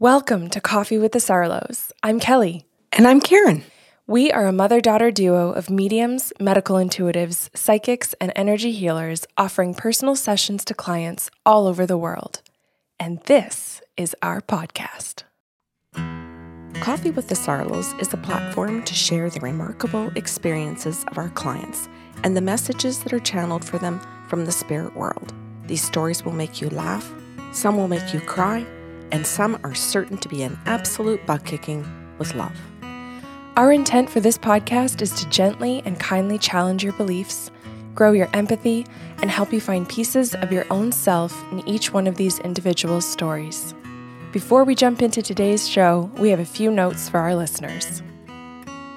Welcome to Coffee with the Sarlos. I'm Kelly. And I'm Karen. We are a mother daughter duo of mediums, medical intuitives, psychics, and energy healers offering personal sessions to clients all over the world. And this is our podcast. Coffee with the Sarlos is a platform to share the remarkable experiences of our clients and the messages that are channeled for them from the spirit world. These stories will make you laugh, some will make you cry, and some are certain to be an absolute butt kicking with love. Our intent for this podcast is to gently and kindly challenge your beliefs, grow your empathy, and help you find pieces of your own self in each one of these individual stories. Before we jump into today's show, we have a few notes for our listeners.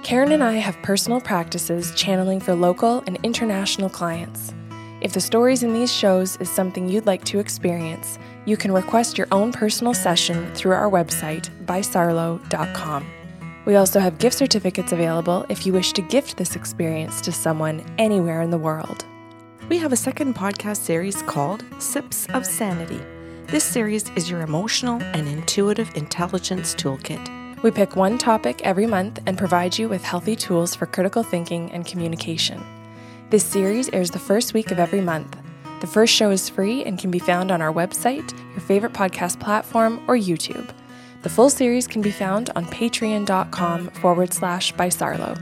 Karen and I have personal practices channeling for local and international clients. If the stories in these shows is something you'd like to experience, you can request your own personal session through our website, bysarlo.com. We also have gift certificates available if you wish to gift this experience to someone anywhere in the world. We have a second podcast series called Sips of Sanity. This series is your emotional and intuitive intelligence toolkit. We pick one topic every month and provide you with healthy tools for critical thinking and communication. This series airs the first week of every month. The first show is free and can be found on our website, your favorite podcast platform, or YouTube. The full series can be found on patreon.com forward slash by Sarlo.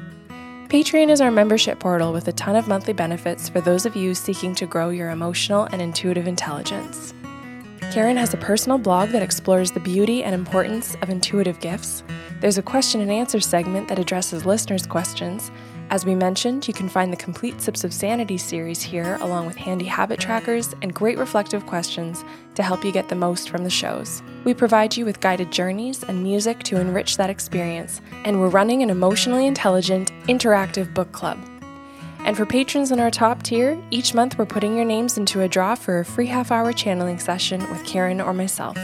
Patreon is our membership portal with a ton of monthly benefits for those of you seeking to grow your emotional and intuitive intelligence. Karen has a personal blog that explores the beauty and importance of intuitive gifts. There's a question and answer segment that addresses listeners' questions, as we mentioned, you can find the complete Sips of Sanity series here, along with handy habit trackers and great reflective questions to help you get the most from the shows. We provide you with guided journeys and music to enrich that experience, and we're running an emotionally intelligent, interactive book club. And for patrons in our top tier, each month we're putting your names into a draw for a free half hour channeling session with Karen or myself.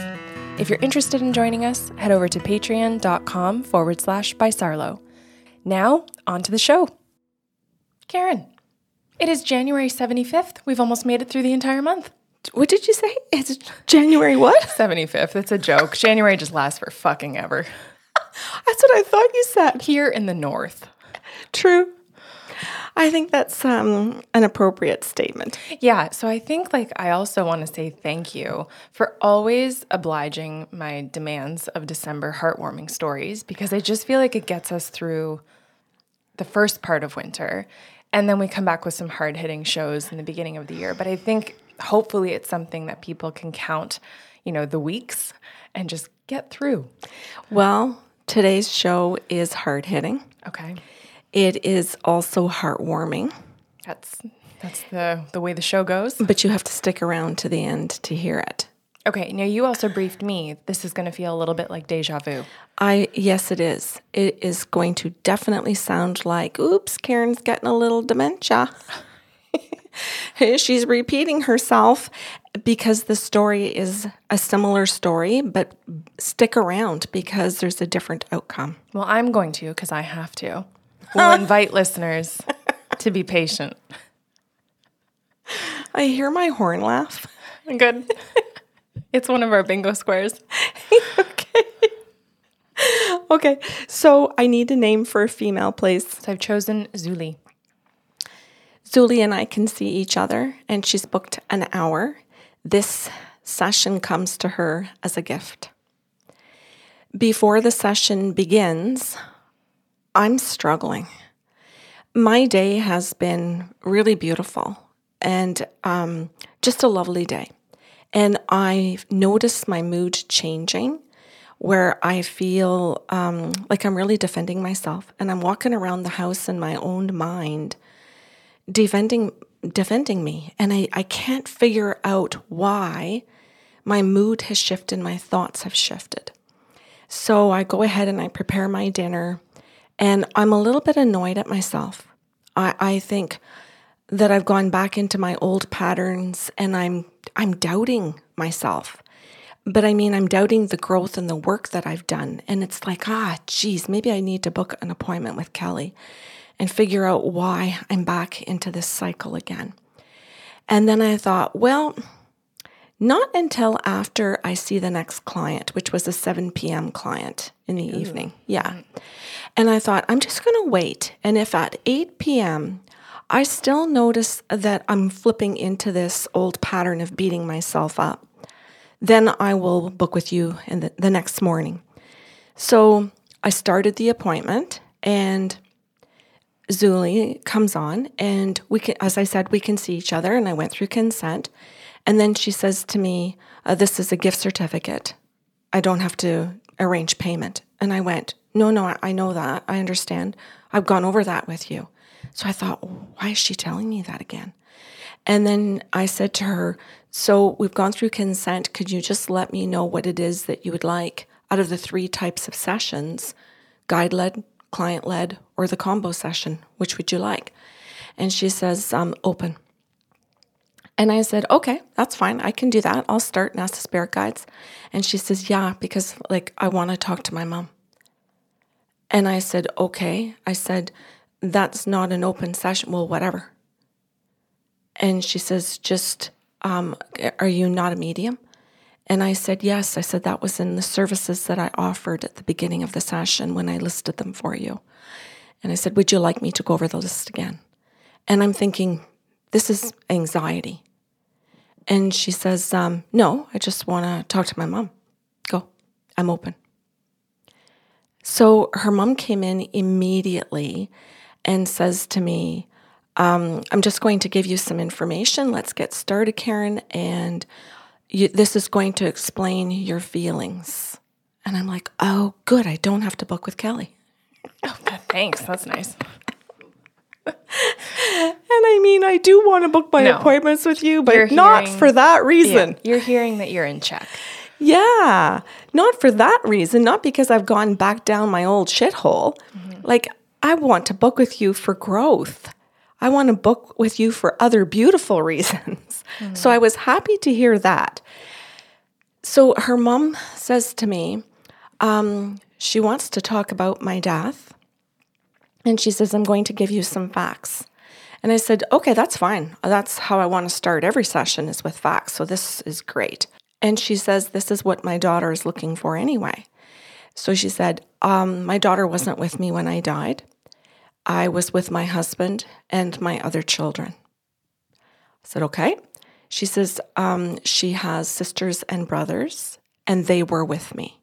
If you're interested in joining us, head over to patreon.com forward slash by Sarlo. Now, on to the show. Karen, it is January 75th. We've almost made it through the entire month. What did you say? It's January what? 75th. It's a joke. January just lasts for fucking ever. That's what I thought you said. Here in the north. True. I think that's um, an appropriate statement. Yeah. So I think, like, I also want to say thank you for always obliging my demands of December heartwarming stories because I just feel like it gets us through the first part of winter. And then we come back with some hard hitting shows in the beginning of the year. But I think hopefully it's something that people can count, you know, the weeks and just get through. Well, today's show is hard hitting. Okay. It is also heartwarming. That's that's the the way the show goes. But you have to stick around to the end to hear it. Okay, now you also briefed me. This is going to feel a little bit like deja vu. I yes, it is. It is going to definitely sound like, "Oops, Karen's getting a little dementia." She's repeating herself because the story is a similar story, but stick around because there's a different outcome. Well, I'm going to because I have to. We'll invite listeners to be patient. I hear my horn laugh. Good. It's one of our bingo squares. okay. Okay. So I need a name for a female, please. So I've chosen Zuli. Zuli and I can see each other, and she's booked an hour. This session comes to her as a gift. Before the session begins, I'm struggling. My day has been really beautiful and um, just a lovely day. And I've noticed my mood changing where I feel um, like I'm really defending myself and I'm walking around the house in my own mind defending defending me. And I, I can't figure out why my mood has shifted my thoughts have shifted. So i go ahead and i prepare my dinner and i'm a little bit annoyed at myself. I, I think that i've gone back into my old patterns and i'm I'm doubting myself. But I mean, I'm doubting the growth and the work that I've done. And it's like, ah, geez, maybe I need to book an appointment with Kelly and figure out why I'm back into this cycle again. And then I thought, well, Not until after I see the next client, which was a 7 p.m. client in the evening. Yeah. And I thought, I'm just going to wait. And if at 8 p.m., I still notice that I'm flipping into this old pattern of beating myself up, then I will book with you in the, the next morning. So I started the appointment and Zuli comes on and we can, as I said, we can see each other and I went through consent. And then she says to me, uh, This is a gift certificate. I don't have to arrange payment. And I went, No, no, I know that. I understand. I've gone over that with you. So I thought, Why is she telling me that again? And then I said to her, So we've gone through consent. Could you just let me know what it is that you would like out of the three types of sessions guide led, client led, or the combo session? Which would you like? And she says, um, Open. And I said, okay, that's fine. I can do that. I'll start NASA spirit guides. And she says, yeah, because like I want to talk to my mom. And I said, okay. I said, that's not an open session. Well, whatever. And she says, just, um, are you not a medium? And I said, yes. I said, that was in the services that I offered at the beginning of the session when I listed them for you. And I said, would you like me to go over the list again? And I'm thinking, this is anxiety. And she says, um, No, I just want to talk to my mom. Go, I'm open. So her mom came in immediately and says to me, um, I'm just going to give you some information. Let's get started, Karen. And you, this is going to explain your feelings. And I'm like, oh, good. I don't have to book with Kelly. Oh, thanks. That's nice. and I mean, I do want to book my no. appointments with you, but hearing, not for that reason. Yeah, you're hearing that you're in check. Yeah, not for that reason, not because I've gone back down my old shithole. Mm-hmm. Like, I want to book with you for growth. I want to book with you for other beautiful reasons. Mm-hmm. So I was happy to hear that. So her mom says to me, um, she wants to talk about my death. And she says, I'm going to give you some facts. And I said, okay, that's fine. That's how I want to start every session is with facts. So this is great. And she says, this is what my daughter is looking for anyway. So she said, um, my daughter wasn't with me when I died. I was with my husband and my other children. I said, okay. She says, um, she has sisters and brothers, and they were with me.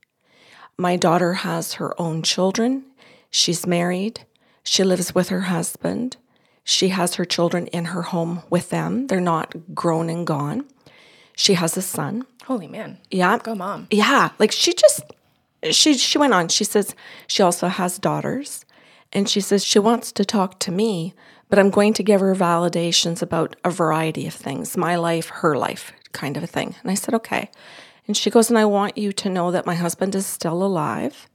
My daughter has her own children. She's married. She lives with her husband. She has her children in her home with them. They're not grown and gone. She has a son. Holy man. Yeah. Go mom. Yeah. Like she just she she went on. She says she also has daughters. And she says she wants to talk to me, but I'm going to give her validations about a variety of things, my life, her life, kind of a thing. And I said, okay. And she goes, and I want you to know that my husband is still alive.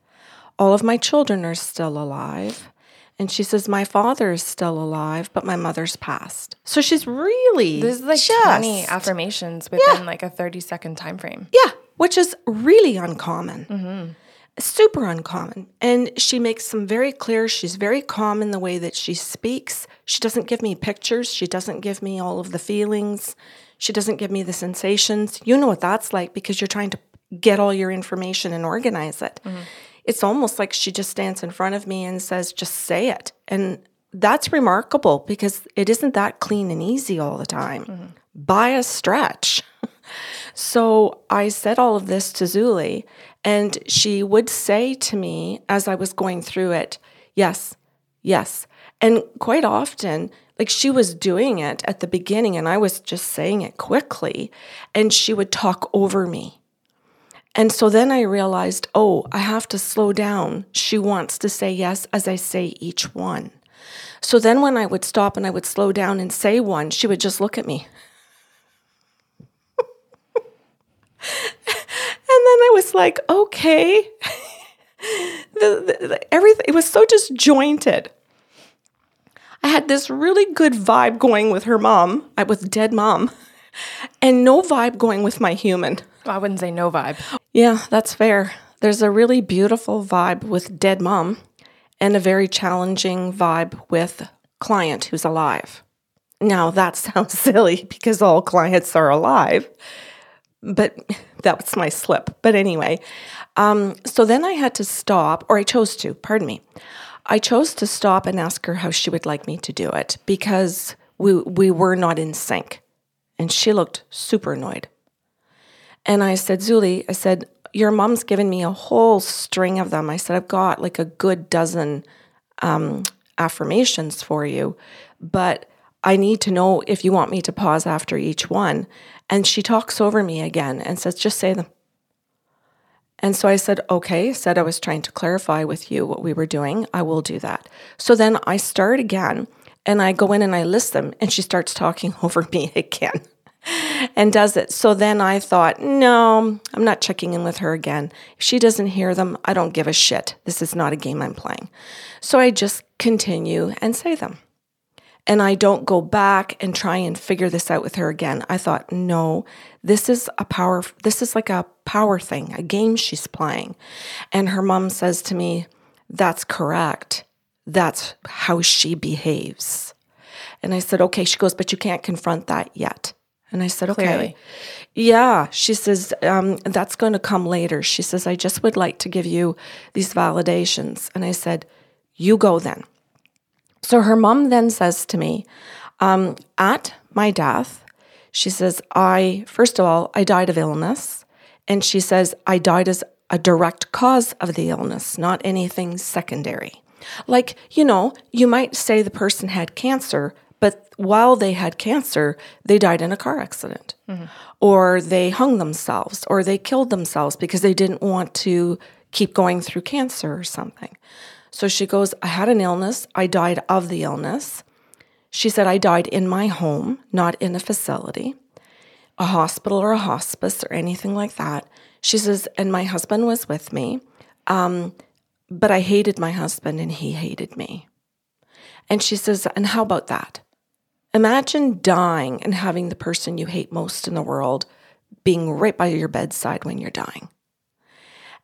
All of my children are still alive. And she says, My father is still alive, but my mother's passed. So she's really This is like just, 20 affirmations within yeah. like a 30 second time frame. Yeah, which is really uncommon. Mm-hmm. Super uncommon. And she makes them very clear. She's very calm in the way that she speaks. She doesn't give me pictures. She doesn't give me all of the feelings. She doesn't give me the sensations. You know what that's like because you're trying to get all your information and organize it. Mm-hmm it's almost like she just stands in front of me and says, just say it. And that's remarkable because it isn't that clean and easy all the time mm-hmm. by a stretch. so I said all of this to Zuli, and she would say to me as I was going through it, yes, yes. And quite often, like she was doing it at the beginning, and I was just saying it quickly, and she would talk over me. And so then I realized, oh, I have to slow down. She wants to say yes as I say each one. So then when I would stop and I would slow down and say one, she would just look at me. I was like, okay. the, the, the, everything, it was so disjointed. I had this really good vibe going with her mom, I was dead mom, and no vibe going with my human. I wouldn't say no vibe. Yeah, that's fair. There's a really beautiful vibe with dead mom and a very challenging vibe with client who's alive. Now, that sounds silly because all clients are alive, but that was my slip. But anyway, um, so then I had to stop, or I chose to, pardon me. I chose to stop and ask her how she would like me to do it because we, we were not in sync. And she looked super annoyed. And I said, Zuli, I said, your mom's given me a whole string of them. I said, I've got like a good dozen um, affirmations for you, but I need to know if you want me to pause after each one. And she talks over me again and says, just say them. And so I said, okay, said I was trying to clarify with you what we were doing. I will do that. So then I start again and I go in and I list them and she starts talking over me again and does it. So then I thought, no, I'm not checking in with her again. If she doesn't hear them, I don't give a shit. This is not a game I'm playing. So I just continue and say them. And I don't go back and try and figure this out with her again. I thought, no, this is a power, this is like a power thing, a game she's playing. And her mom says to me, that's correct. That's how she behaves. And I said, okay. She goes, but you can't confront that yet. And I said, okay. Clearly. Yeah. She says, um, that's going to come later. She says, I just would like to give you these validations. And I said, you go then. So her mom then says to me, um, at my death, she says, I, first of all, I died of illness. And she says, I died as a direct cause of the illness, not anything secondary. Like, you know, you might say the person had cancer, but while they had cancer, they died in a car accident, mm-hmm. or they hung themselves, or they killed themselves because they didn't want to keep going through cancer or something. So she goes, I had an illness. I died of the illness. She said, I died in my home, not in a facility, a hospital or a hospice or anything like that. She says, and my husband was with me, um, but I hated my husband and he hated me. And she says, and how about that? Imagine dying and having the person you hate most in the world being right by your bedside when you're dying.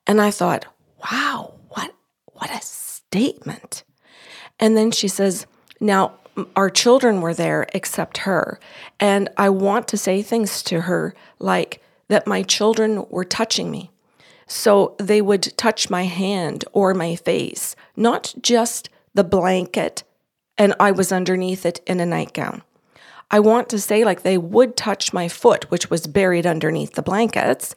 And I thought, wow, what what a statement. And then she says, Now, our children were there except her. And I want to say things to her like that my children were touching me. So they would touch my hand or my face, not just the blanket, and I was underneath it in a nightgown. I want to say, like, they would touch my foot, which was buried underneath the blankets,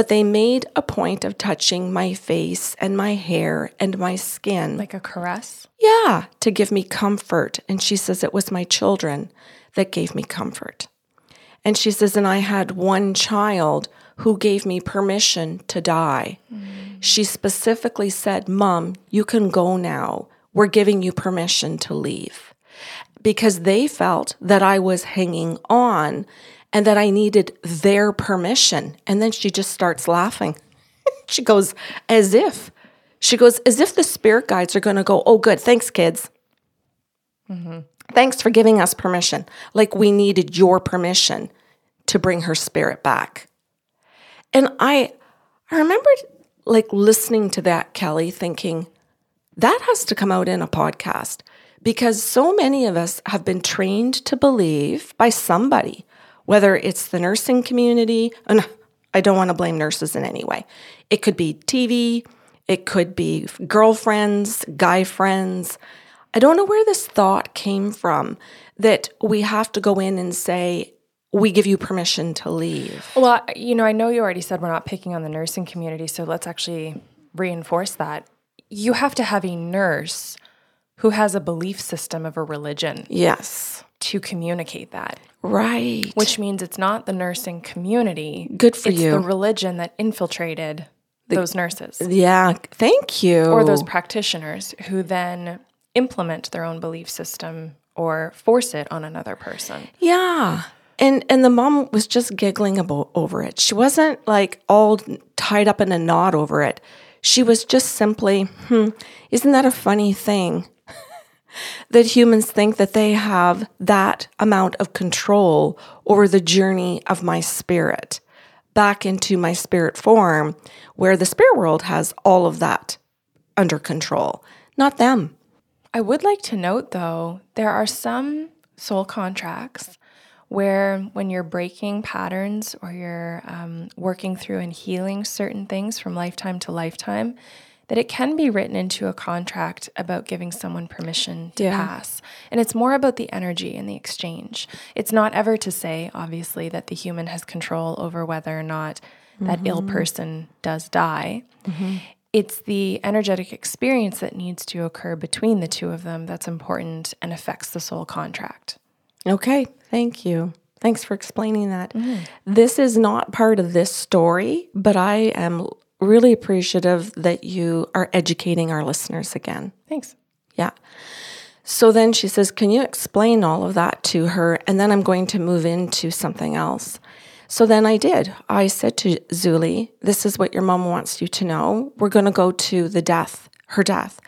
but they made a point of touching my face and my hair and my skin. Like a caress? Yeah, to give me comfort. And she says it was my children that gave me comfort. And she says, and I had one child who gave me permission to die. Mm. She specifically said, Mom, you can go now. We're giving you permission to leave. Because they felt that I was hanging on and that I needed their permission. And then she just starts laughing. she goes, as if. She goes, as if the spirit guides are going to go, oh, good, thanks, kids. Mm-hmm. Thanks for giving us permission. Like we needed your permission to bring her spirit back. And I, I remember like listening to that, Kelly, thinking, that has to come out in a podcast because so many of us have been trained to believe by somebody whether it's the nursing community, and I don't want to blame nurses in any way. It could be TV, it could be girlfriends, guy friends. I don't know where this thought came from that we have to go in and say, we give you permission to leave. Well, you know, I know you already said we're not picking on the nursing community, so let's actually reinforce that. You have to have a nurse who has a belief system of a religion. Yes. To communicate that. Right. Which means it's not the nursing community. Good for it's you. It's the religion that infiltrated the, those nurses. Yeah. Thank you. Or those practitioners who then implement their own belief system or force it on another person. Yeah. And and the mom was just giggling about over it. She wasn't like all tied up in a knot over it. She was just simply, hmm, isn't that a funny thing? That humans think that they have that amount of control over the journey of my spirit back into my spirit form, where the spirit world has all of that under control, not them. I would like to note, though, there are some soul contracts where when you're breaking patterns or you're um, working through and healing certain things from lifetime to lifetime, that it can be written into a contract about giving someone permission to Yeah. pass. And it's more about the energy and the exchange. It's not ever to say, obviously, that the human has control over whether or not that ill mm-hmm. person does die. Mm-hmm. It's the energetic experience that needs to occur between the two of them that's important and affects the soul contract. Okay, thank you. Thanks for explaining that. Mm. This is not part of this story, but I am really appreciative that you are educating our listeners again. Thanks. Yeah. So then she says, Can you explain all of that to her? And then I'm going to move into something else. So then I did. I said to Zuli, This is what your mom wants you to know. We're going to go to the death, her death.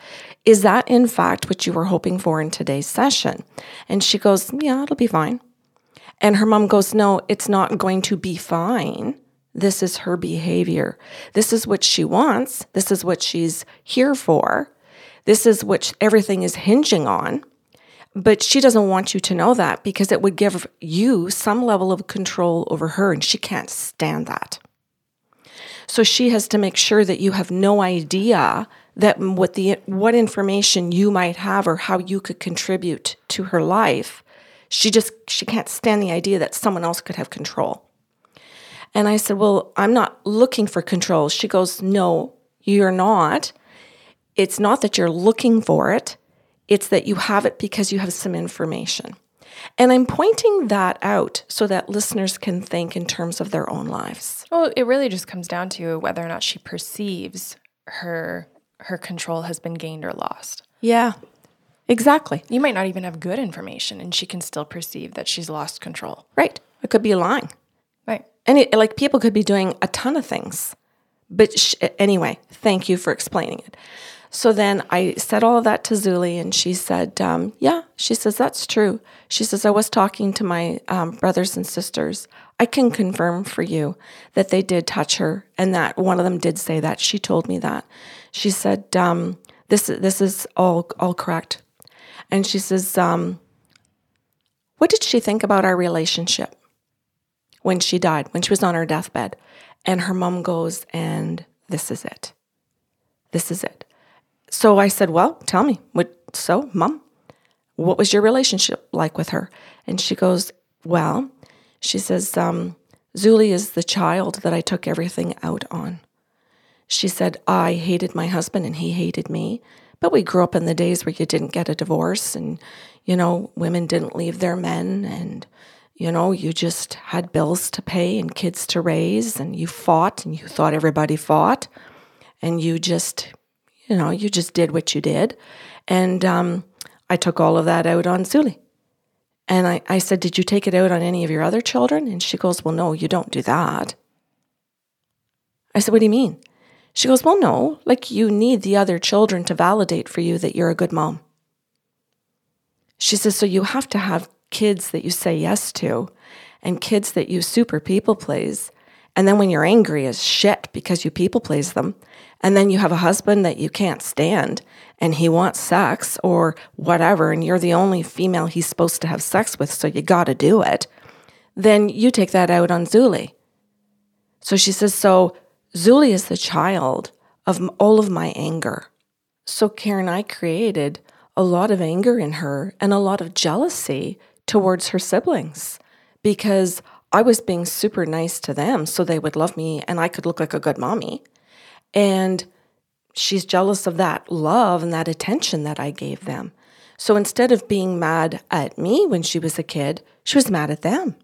Is that in fact what you were hoping for in today's session? And she goes, Yeah, it'll be fine. And her mom goes, No, it's not going to be fine. This is her behavior. This is what she wants. This is what she's here for. This is what everything is hinging on. But she doesn't want you to know that because it would give you some level of control over her, and she can't stand that. So she has to make sure that you have no idea that what the what information you might have or how you could contribute to her life. She just she can't stand the idea that someone else could have control. And I said, "Well, I'm not looking for control." She goes, "No, you're not. It's not that you're looking for it. It's that you have it because you have some information." And I'm pointing that out so that listeners can think in terms of their own lives. Well, it really just comes down to whether or not she perceives her her control has been gained or lost. Yeah. Exactly. You might not even have good information and she can still perceive that she's lost control. Right. It could be lying. And like people could be doing a ton of things. But sh- anyway, thank you for explaining it. So then I said all of that to Zuli, and she said, um, Yeah, she says, that's true. She says, I was talking to my um, brothers and sisters. I can confirm for you that they did touch her, and that one of them did say that. She told me that. She said, um, this, this is all, all correct. And she says, um, What did she think about our relationship? When she died, when she was on her deathbed. And her mom goes, and this is it. This is it. So I said, Well, tell me, what so, mom? What was your relationship like with her? And she goes, Well, she says, um, Zuli is the child that I took everything out on. She said, I hated my husband and he hated me. But we grew up in the days where you didn't get a divorce and, you know, women didn't leave their men and, you know, you just had bills to pay and kids to raise and you fought and you thought everybody fought and you just, you know, you just did what you did. And um, I took all of that out on Zuli. And I, I said, Did you take it out on any of your other children? And she goes, Well, no, you don't do that. I said, What do you mean? She goes, Well, no, like you need the other children to validate for you that you're a good mom. She says, So you have to have kids that you say yes to and kids that you super people please. And then when you're angry as shit because you people please them, and then you have a husband that you can't stand and he wants sex or whatever, and you're the only female he's supposed to have sex with, so you gotta do it, then you take that out on Zuli. So she says, So Zuli is the child of all of my anger. So, Karen, I created a lot of anger in her and a lot of jealousy towards her siblings because I was being super nice to them so they would love me and I could look like a good mommy. And she's jealous of that love and that attention that I gave them. So instead of being mad at me when she was a kid, she was mad at them.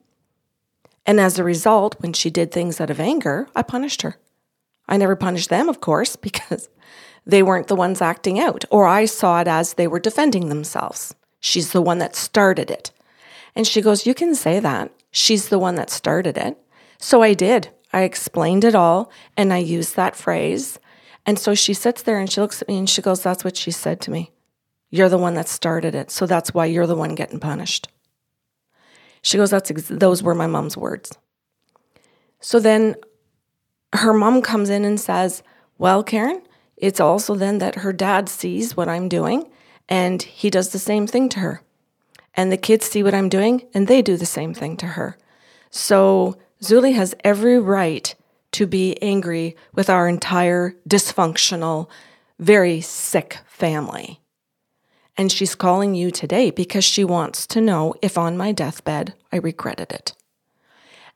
And as a result, when she did things out of anger, I punished her. I never punished them, of course, because they weren't the ones acting out, or I saw it as they were defending themselves. She's the one that started it. And she goes, You can say that. She's the one that started it. So I did. I explained it all and I used that phrase. And so she sits there and she looks at me and she goes, That's what she said to me. You're the one that started it. So that's why you're the one getting punished. She goes, That's ex- those were my mom's words. So then her mom comes in and says, Well, Karen, it's also then that her dad sees what I'm doing and he does the same thing to her. And the kids see what I'm doing and they do the same thing to her. So Zuli has every right to be angry with our entire dysfunctional, very sick family. And she's calling you today because she wants to know if on my deathbed I regretted it.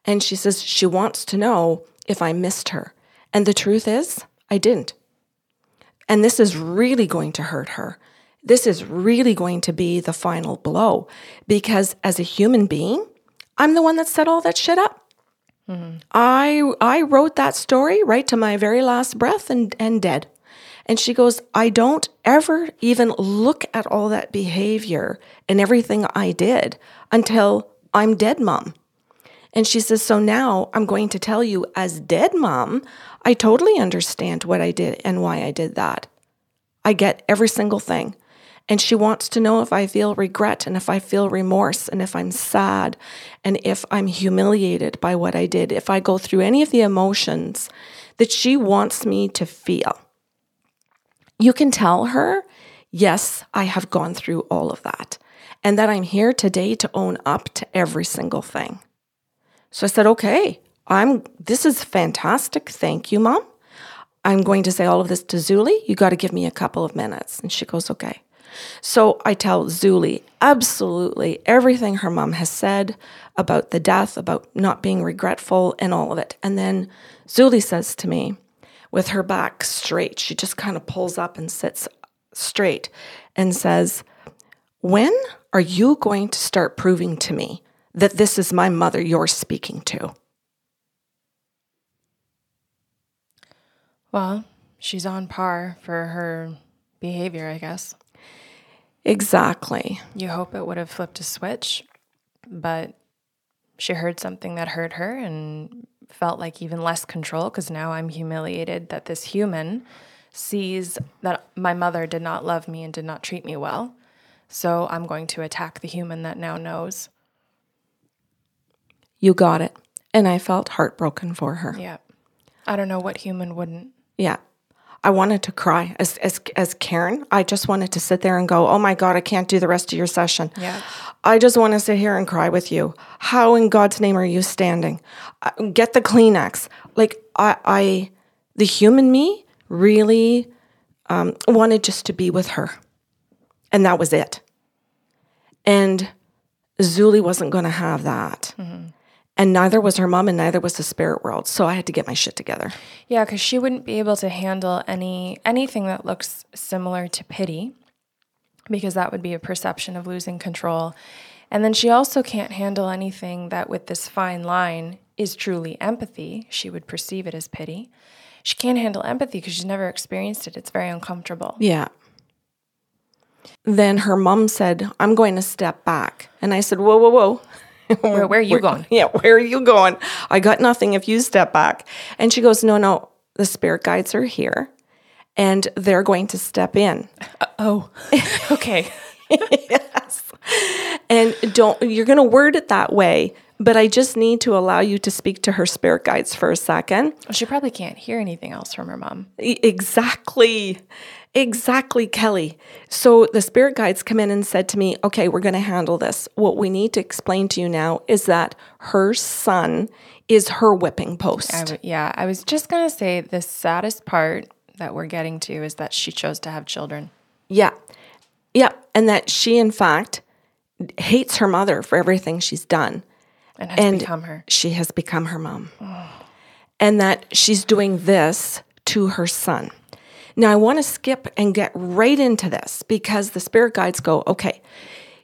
And she says she wants to know if I missed her. And the truth is, I didn't. And this is really going to hurt her. This is really going to be the final blow because as a human being, I'm the one that set all that shit up. Mm-hmm. I I wrote that story right to my very last breath and and dead. And she goes, I don't ever even look at all that behavior and everything I did until I'm dead, mom. And she says, So now I'm going to tell you, as dead mom, I totally understand what I did and why I did that. I get every single thing. And she wants to know if I feel regret and if I feel remorse and if I'm sad and if I'm humiliated by what I did, if I go through any of the emotions that she wants me to feel. You can tell her, yes, I have gone through all of that and that I'm here today to own up to every single thing. So I said, okay, I'm, this is fantastic. Thank you, mom. I'm going to say all of this to Zuli. You got to give me a couple of minutes. And she goes, okay. So I tell Zuli absolutely everything her mom has said about the death, about not being regretful, and all of it. And then Zuli says to me, with her back straight, she just kind of pulls up and sits straight and says, When are you going to start proving to me that this is my mother you're speaking to. Well, she's on par for her behavior, I guess. Exactly. You hope it would have flipped a switch, but she heard something that hurt her and felt like even less control because now I'm humiliated that this human sees that my mother did not love me and did not treat me well. So I'm going to attack the human that now knows. You got it. And I felt heartbroken for her. Yeah. I don't know what human wouldn't. Yeah. I wanted to cry as, as as Karen. I just wanted to sit there and go, "Oh my God, I can't do the rest of your session." Yeah, I just want to sit here and cry with you. How in God's name are you standing? Uh, get the Kleenex. Like I, I, the human me really um, wanted just to be with her, and that was it. And Zuli wasn't going to have that. And neither was her mom and neither was the spirit world. So i had to get my shit together. Yeah because she wouldn't be able to handle any anything that looks similar to pity because that would be a perception of losing control. And then she also can't handle anything that with this fine line is truly empathy. She would perceive it as pity. She can't handle empathy because she's never experienced it. It's very uncomfortable. Yeah. Then her mom said i'm going to step back. And i said whoa whoa whoa where, where, are you going? Yeah, where are you going? I got nothing if you step back. And she goes, No, no, the spirit guides are here and they're going to step in. Uh, oh, okay. yes. And don't, you're going to word it that way, but I just need to allow you to speak to her spirit guides for a second. Well, she probably can't hear anything else from her mom. Exactly. Exactly, Kelly. So the spirit guides come in and said to me, okay, we're going to handle this. What we need to explain to you now is that her son is her whipping post. I w- yeah, I was just going to say the saddest part that we're getting to is that she chose to have children. Yeah. Yeah. And that she, in fact, hates her mother for everything she's done. And has and become her. She has become her mom. Oh. And that she's doing this to her son. Now, I want to skip and get right into this because the spirit guides go, okay,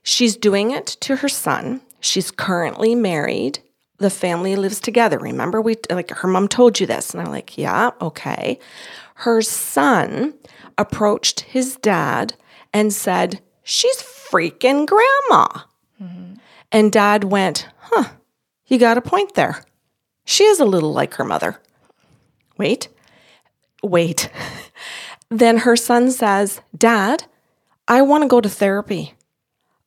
she's doing it to her son. She's currently married. The family lives together. Remember, we like her mom told you this. And I'm like, yeah, okay. Her son approached his dad and said, She's freaking grandma. Mm-hmm. And dad went, Huh, you got a point there. She is a little like her mother. Wait, wait. then her son says, Dad, I want to go to therapy.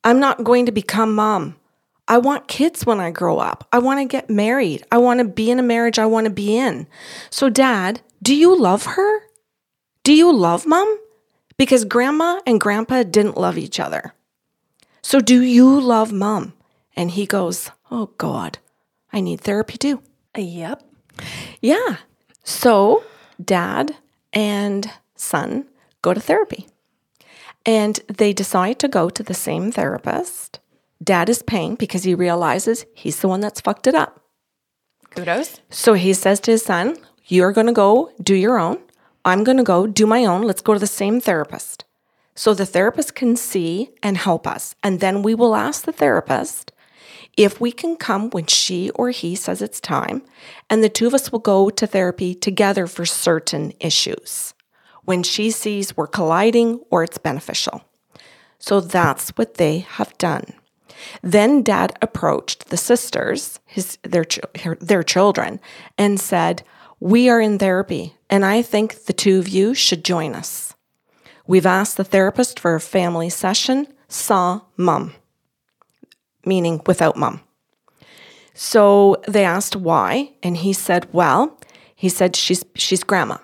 I'm not going to become mom. I want kids when I grow up. I want to get married. I want to be in a marriage I want to be in. So, Dad, do you love her? Do you love mom? Because grandma and grandpa didn't love each other. So do you love mom? And he goes, Oh God, I need therapy too. Yep. Yeah. So dad and son go to therapy. And they decide to go to the same therapist. Dad is paying because he realizes he's the one that's fucked it up. Kudos. So he says to his son, You're going to go do your own. I'm going to go do my own. Let's go to the same therapist. So the therapist can see and help us. And then we will ask the therapist if we can come when she or he says it's time. And the two of us will go to therapy together for certain issues when she sees we're colliding or it's beneficial. So that's what they have done. Then dad approached the sisters, his their their children, and said, "We are in therapy, and I think the two of you should join us." We've asked the therapist for a family session, saw mum, meaning without mom. So they asked why, and he said, "Well, he said she's she's grandma,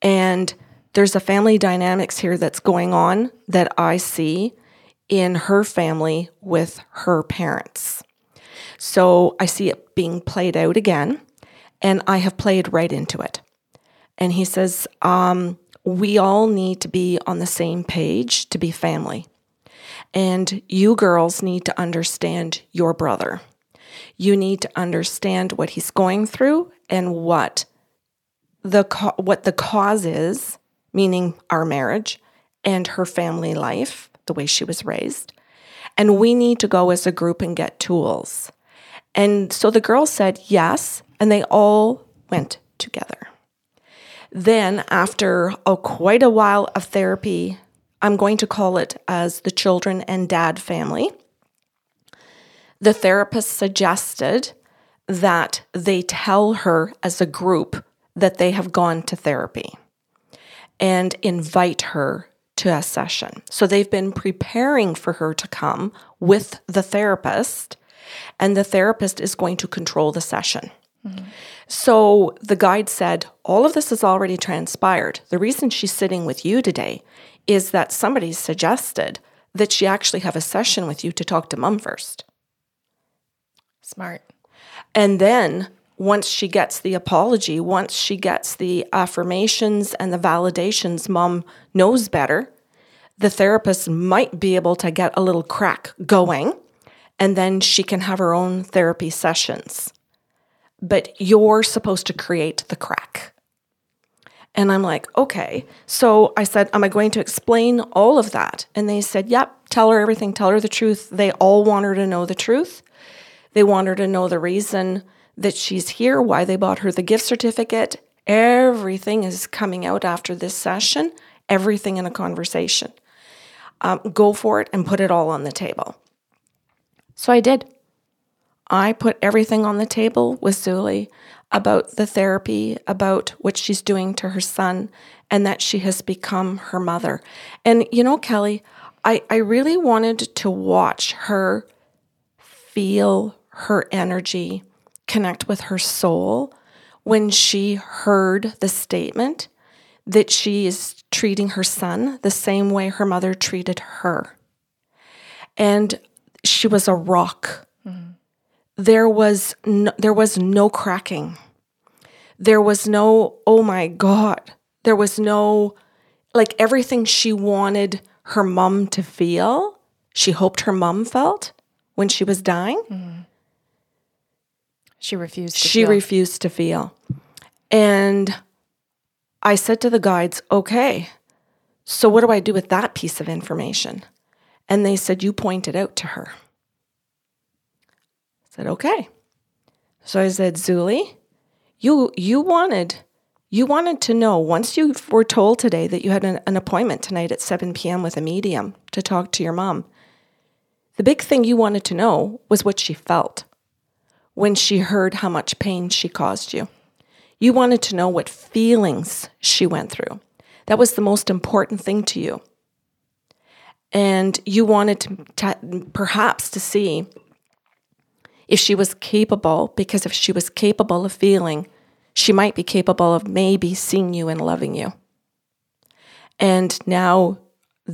and there's a family dynamics here that's going on that I see in her family with her parents. So I see it being played out again, and I have played right into it. And he says, um, We all need to be on the same page to be family. And you girls need to understand your brother. You need to understand what he's going through and what the what the cause is, meaning our marriage and her family life the way she was raised. And we need to go as a group and get tools. And so the girls said yes, and they all went together. Then, after a, quite a while of therapy, I'm going to call it as the children and dad family, the therapist suggested that they tell her as a group that they have gone to therapy and invite her to a session. So they've been preparing for her to come with the therapist, and the therapist is going to control the session. Mm-hmm. So the guide said, All of this has already transpired. The reason she's sitting with you today is that somebody suggested that she actually have a session with you to talk to mom first. Smart. And then once she gets the apology, once she gets the affirmations and the validations, mom knows better, the therapist might be able to get a little crack going, and then she can have her own therapy sessions. But you're supposed to create the crack. And I'm like, okay. So I said, Am I going to explain all of that? And they said, Yep, tell her everything, tell her the truth. They all want her to know the truth. They want her to know the reason that she's here, why they bought her the gift certificate. Everything is coming out after this session, everything in a conversation. Um, go for it and put it all on the table. So I did. I put everything on the table with Zuli about the therapy, about what she's doing to her son, and that she has become her mother. And you know, Kelly, I, I really wanted to watch her feel her energy connect with her soul when she heard the statement that she is treating her son the same way her mother treated her. And she was a rock. Mm-hmm. There was no, there was no cracking. There was no oh my god. There was no like everything she wanted her mom to feel, she hoped her mom felt when she was dying. Mm-hmm. She refused she feel. refused to feel. And I said to the guides, okay, so what do I do with that piece of information? And they said, you point it out to her. I said, okay. So I said, Zuli, you you wanted you wanted to know once you were told today that you had an, an appointment tonight at 7 p.m. with a medium to talk to your mom. The big thing you wanted to know was what she felt when she heard how much pain she caused you. You wanted to know what feelings she went through. That was the most important thing to you. And you wanted to, to, perhaps to see if she was capable, because if she was capable of feeling, she might be capable of maybe seeing you and loving you. And now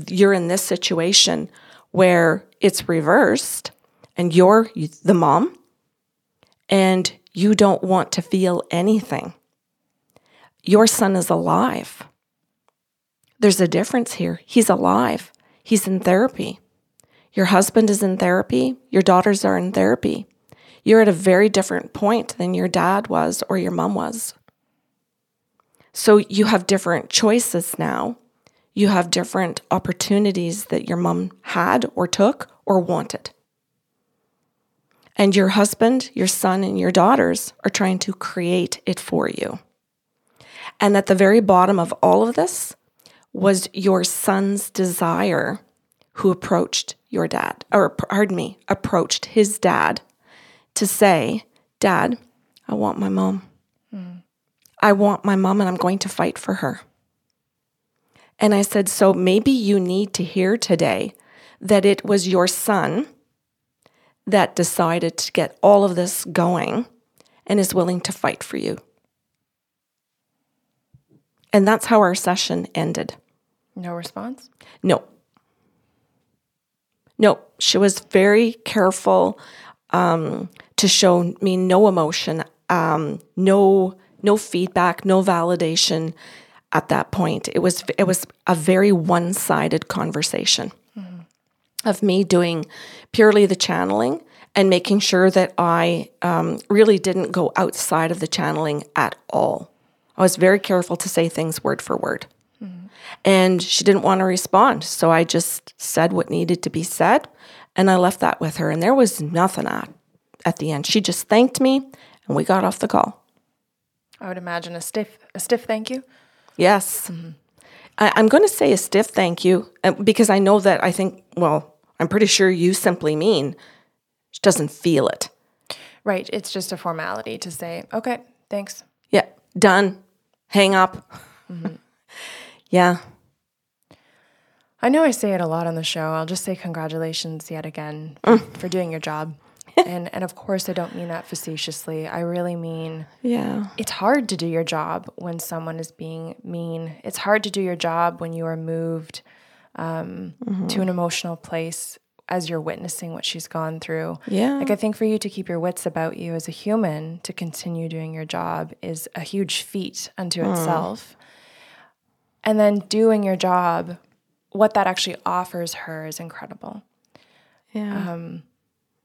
you're in this situation where it's reversed and you're the mom and you don't want to feel anything. Your son is alive. There's a difference here. He's alive, he's in therapy. Your husband is in therapy, your daughters are in therapy. You're at a very different point than your dad was or your mom was. So you have different choices now. You have different opportunities that your mom had or took or wanted. And your husband, your son, and your daughters are trying to create it for you. And at the very bottom of all of this was your son's desire who approached your dad, or pardon me, approached his dad to say, Dad, I want my mom. Mm. I want my mom and I'm going to fight for her. And I said, So maybe you need to hear today that it was your son that decided to get all of this going and is willing to fight for you. And that's how our session ended. No response? No. No, she was very careful um, to show me no emotion, um, no no feedback, no validation at that point. It was it was a very one sided conversation mm-hmm. of me doing purely the channeling and making sure that I um, really didn't go outside of the channeling at all. I was very careful to say things word for word. Mm-hmm. And she didn't want to respond. So I just said what needed to be said and I left that with her. And there was nothing at, at the end. She just thanked me and we got off the call. I would imagine a stiff a stiff thank you. Yes. Mm-hmm. I, am going to say a stiff thank you uh, because I know that I think, well, I'm pretty sure you simply mean she doesn't feel it. Right. It's just a formality to say, okay, thanks. Yeah, done. Hang up. Mm-hmm. yeah. I know I say it a lot on the show. I'll just say congratulations yet again mm. for doing your job. and and of course I don't mean that facetiously. I really mean yeah. It's hard to do your job when someone is being mean. It's hard to do your job when you are moved um, mm-hmm. to an emotional place as you're witnessing what she's gone through. Yeah. Like I think for you to keep your wits about you as a human to continue doing your job is a huge feat unto mm. itself. And then doing your job, what that actually offers her is incredible. Yeah. Um,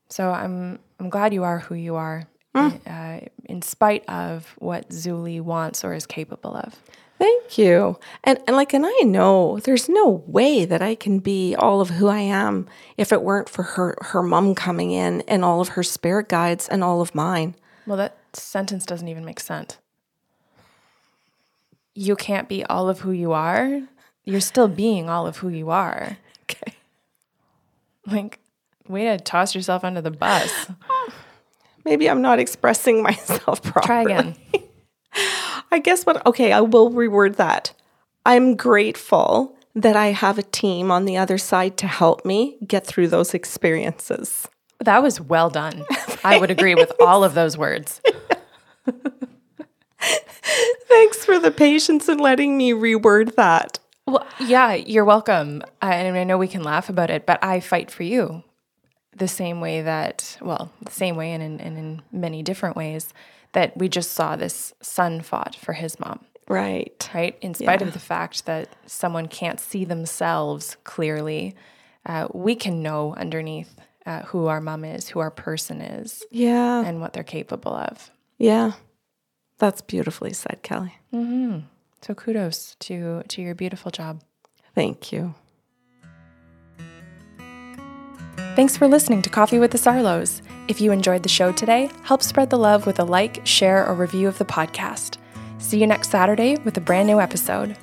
so I'm I'm glad you are who you are, mm. uh, in spite of what Zuli wants or is capable of. Thank you. And and like and I know there's no way that I can be all of who I am if it weren't for her her mom coming in and all of her spirit guides and all of mine. Well, that sentence doesn't even make sense. You can't be all of who you are. You're still being all of who you are. Okay. Like Way to toss yourself under the bus. Maybe I'm not expressing myself properly. Try again. I guess what, okay, I will reword that. I'm grateful that I have a team on the other side to help me get through those experiences. That was well done. I would agree with all of those words. Thanks for the patience and letting me reword that. Yeah, you're welcome. I, and I know we can laugh about it, but I fight for you the same way that, well, the same way and in, and in many different ways that we just saw this son fought for his mom. Right. Right. In spite yeah. of the fact that someone can't see themselves clearly, uh, we can know underneath uh, who our mom is, who our person is. Yeah. And what they're capable of. Yeah. That's beautifully said, Kelly. Mm-hmm. So kudos to to your beautiful job. Thank you. Thanks for listening to Coffee with the Sarlos. If you enjoyed the show today, help spread the love with a like, share, or review of the podcast. See you next Saturday with a brand new episode.